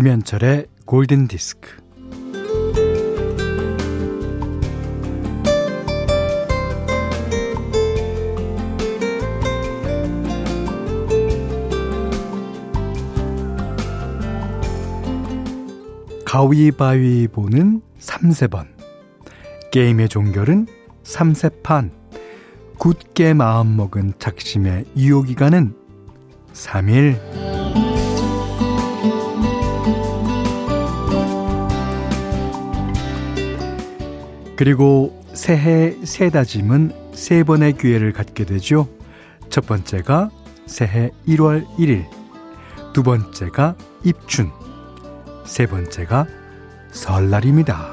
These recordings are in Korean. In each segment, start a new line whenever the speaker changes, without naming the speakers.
김현철의 골든 디스크. 가위바위보는 3세번. 게임의 종결은 3세판. 굳게 마음먹은 작심의 유효기간은 3일. 그리고 새해 새 다짐은 세 번의 기회를 갖게 되죠. 첫 번째가 새해 1월 1일, 두 번째가 입춘, 세 번째가 설날입니다.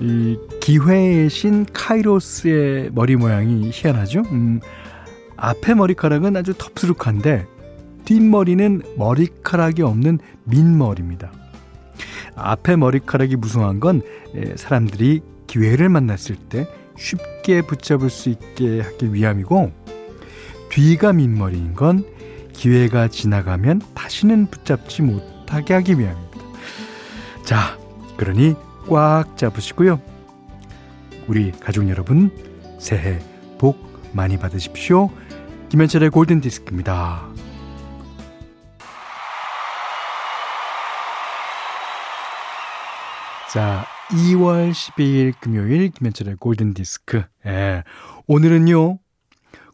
이 기회의 신 카이로스의 머리 모양이 희한하죠? 음, 앞에 머리카락은 아주 덥수룩한데 뒷머리는 머리카락이 없는 민머리입니다. 앞에 머리카락이 무성한 건 사람들이 기회를 만났을 때 쉽게 붙잡을 수 있게 하기 위함이고 뒤가 민머리인 건 기회가 지나가면 다시는 붙잡지 못하게 하기 위함입니다. 자, 그러니 꽉 잡으시고요. 우리 가족 여러분 새해 복 많이 받으십시오. 김현철의 골든 디스크입니다. 자, 2월 12일 금요일 김현철의 골든 디스크. 예. 오늘은요.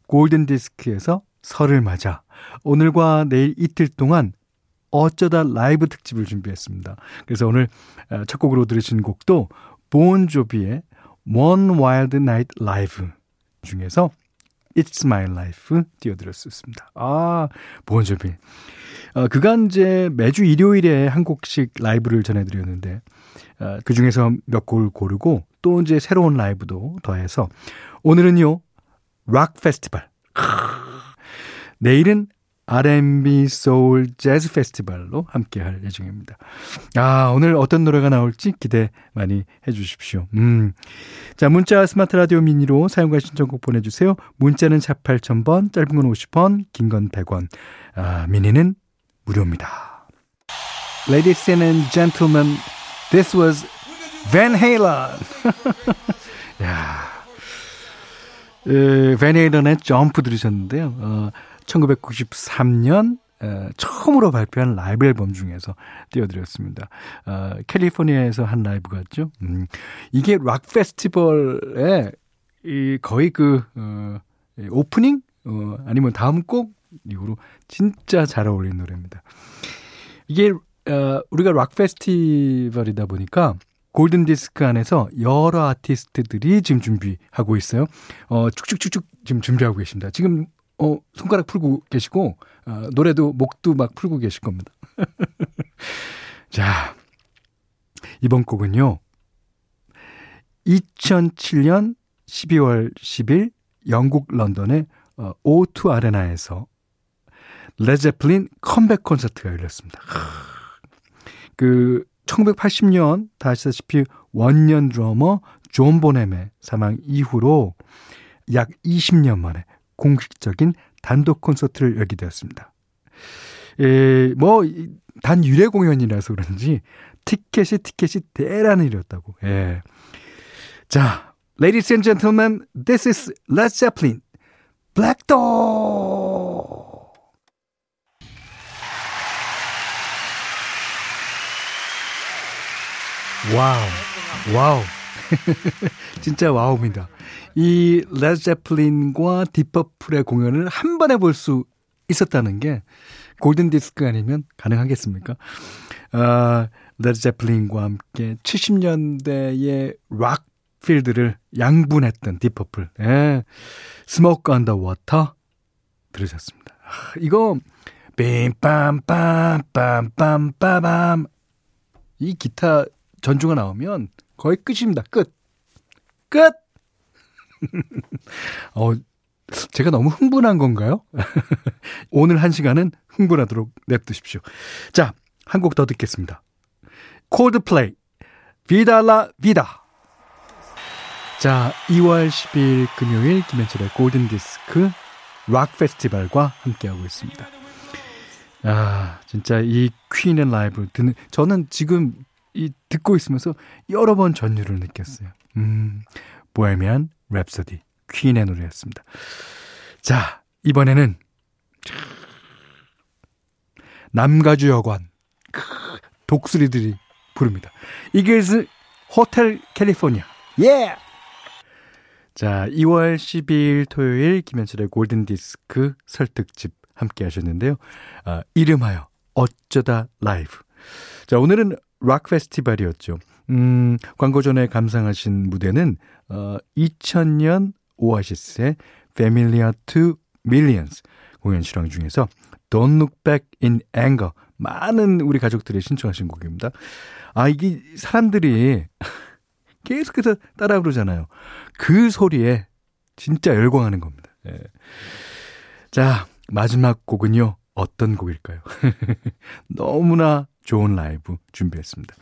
골든 디스크에서 설을 맞아 오늘과 내일 이틀 동안 어쩌다 라이브 특집을 준비했습니다. 그래서 오늘 어, 첫 곡으로 들으신 곡도 본조비의 One Wild Night Live 중에서 It's My Life 띄워드렸습니다. 아, 본조비. 어, 그간 이제 매주 일요일에 한 곡씩 라이브를 전해드렸는데 어, 그 중에서 몇 곡을 고르고 또 이제 새로운 라이브도 더해서 오늘은요 락 페스티벌 내일은 R&B 소울 재즈 페스티벌로 함께 할 예정입니다. 아, 오늘 어떤 노래가 나올지 기대 많이 해 주십시오. 음. 자, 문자 스마트 라디오 미니로 사용과 신청곡 보내 주세요. 문자는 샵 8000번, 짧은 건 50원, 긴 건 100원. 아, 미니는 무료입니다. Ladies and gentlemen, this was Van Halen. 야. 에, 밴 헤일런의 점프 들으셨는데요. 어, 1993년 에, 처음으로 발표한 라이브 앨범 중에서 띄워드렸습니다. 어, 캘리포니아에서 한 라이브 같죠. 음, 이게 락 페스티벌에 이 거의 그 어, 오프닝 어, 아니면 다음 곡 이후로 진짜 잘 어울리는 노래입니다. 이게 어, 우리가 락 페스티벌이다 보니까 골든 디스크 안에서 여러 아티스트들이 지금 준비하고 있어요. 어, 축축축축 지금 준비하고 계십니다. 지금 어, 손가락 풀고 계시고, 어, 노래도, 목도 막 풀고 계실 겁니다. 자, 이번 곡은요, 2007년 12월 10일 영국 런던의 어, O2 아레나에서 레드 제플린 컴백 콘서트가 열렸습니다. 그 1980년 아시다시피 원년 드러머 존 보넴의 사망 이후로 약 20년 만에 공식적인 단독 콘서트를 열게 되었습니다. 에, 뭐, 단 1회 공연이라서 그런지 티켓이 티켓이 대란이었다고. 예. 자, ladies and gentlemen, this is Led Zeppelin, Black Dog! 와우, 와우. 진짜 와우입니다. 이 레드 제플린과 딥 퍼플의 공연을 한 번에 볼 수 있었다는 게 골든 디스크 아니면 가능하겠습니까? 아, 레드 제플린과 함께 70년대의 락 필드를 양분했던 딥 퍼플. 예. Smoke on the Water 들으셨습니다. 아, 이거 빰빰빰빰빰빰빰 이 기타 전주가 나오면 거의 끝입니다. 끝. 끝! 어, 제가 너무 흥분한 건가요? 오늘 한 시간은 흥분하도록 냅두십시오. 자, 한 곡 더 듣겠습니다. 코드플레이, 비달라 비다. 자, 2월 10일 금요일 김현철의 골든디스크 락 페스티벌과 함께하고 있습니다. 아, 진짜 이 퀸의 라이브 듣는, 저는 지금 이 듣고 있으면서 여러 번 전율을 느꼈어요. 음, 보헤미안 랩소디 퀸의 노래였습니다. 자, 이번에는 남가주 여관 독수리들이 부릅니다. 이것은 호텔 캘리포니아. 예! Yeah! 자, 2월 12일 토요일 김현철의 골든 디스크 설득집 함께 하셨는데요. 아, 이름하여 어쩌다 라이브. 자, 오늘은 락 페스티벌이었죠. 음, 광고 전에 감상하신 무대는 어, 2000년 오아시스의 Familiar to Millions 공연 실황 중에서 Don't Look Back in Anger 많은 우리 가족들이 신청하신 곡입니다. 아, 이게 사람들이 계속해서 따라 부르잖아요. 그 소리에 진짜 열광하는 겁니다. 예. 자, 마지막 곡은요. 어떤 곡일까요? 너무나 좋은 라이브 준비했습니다.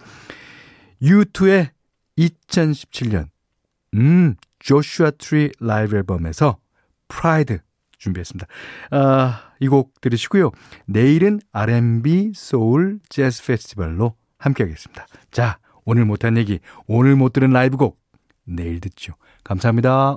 U2의 2017년 음, Joshua Tree 라이브 앨범에서 Pride 준비했습니다. 아, 이 곡 들으시고요. 내일은 R&B 소울 재즈 페스티벌로 함께 하겠습니다. 자, 오늘 못한 얘기, 오늘 못 들은 라이브 곡 내일 듣죠. 감사합니다.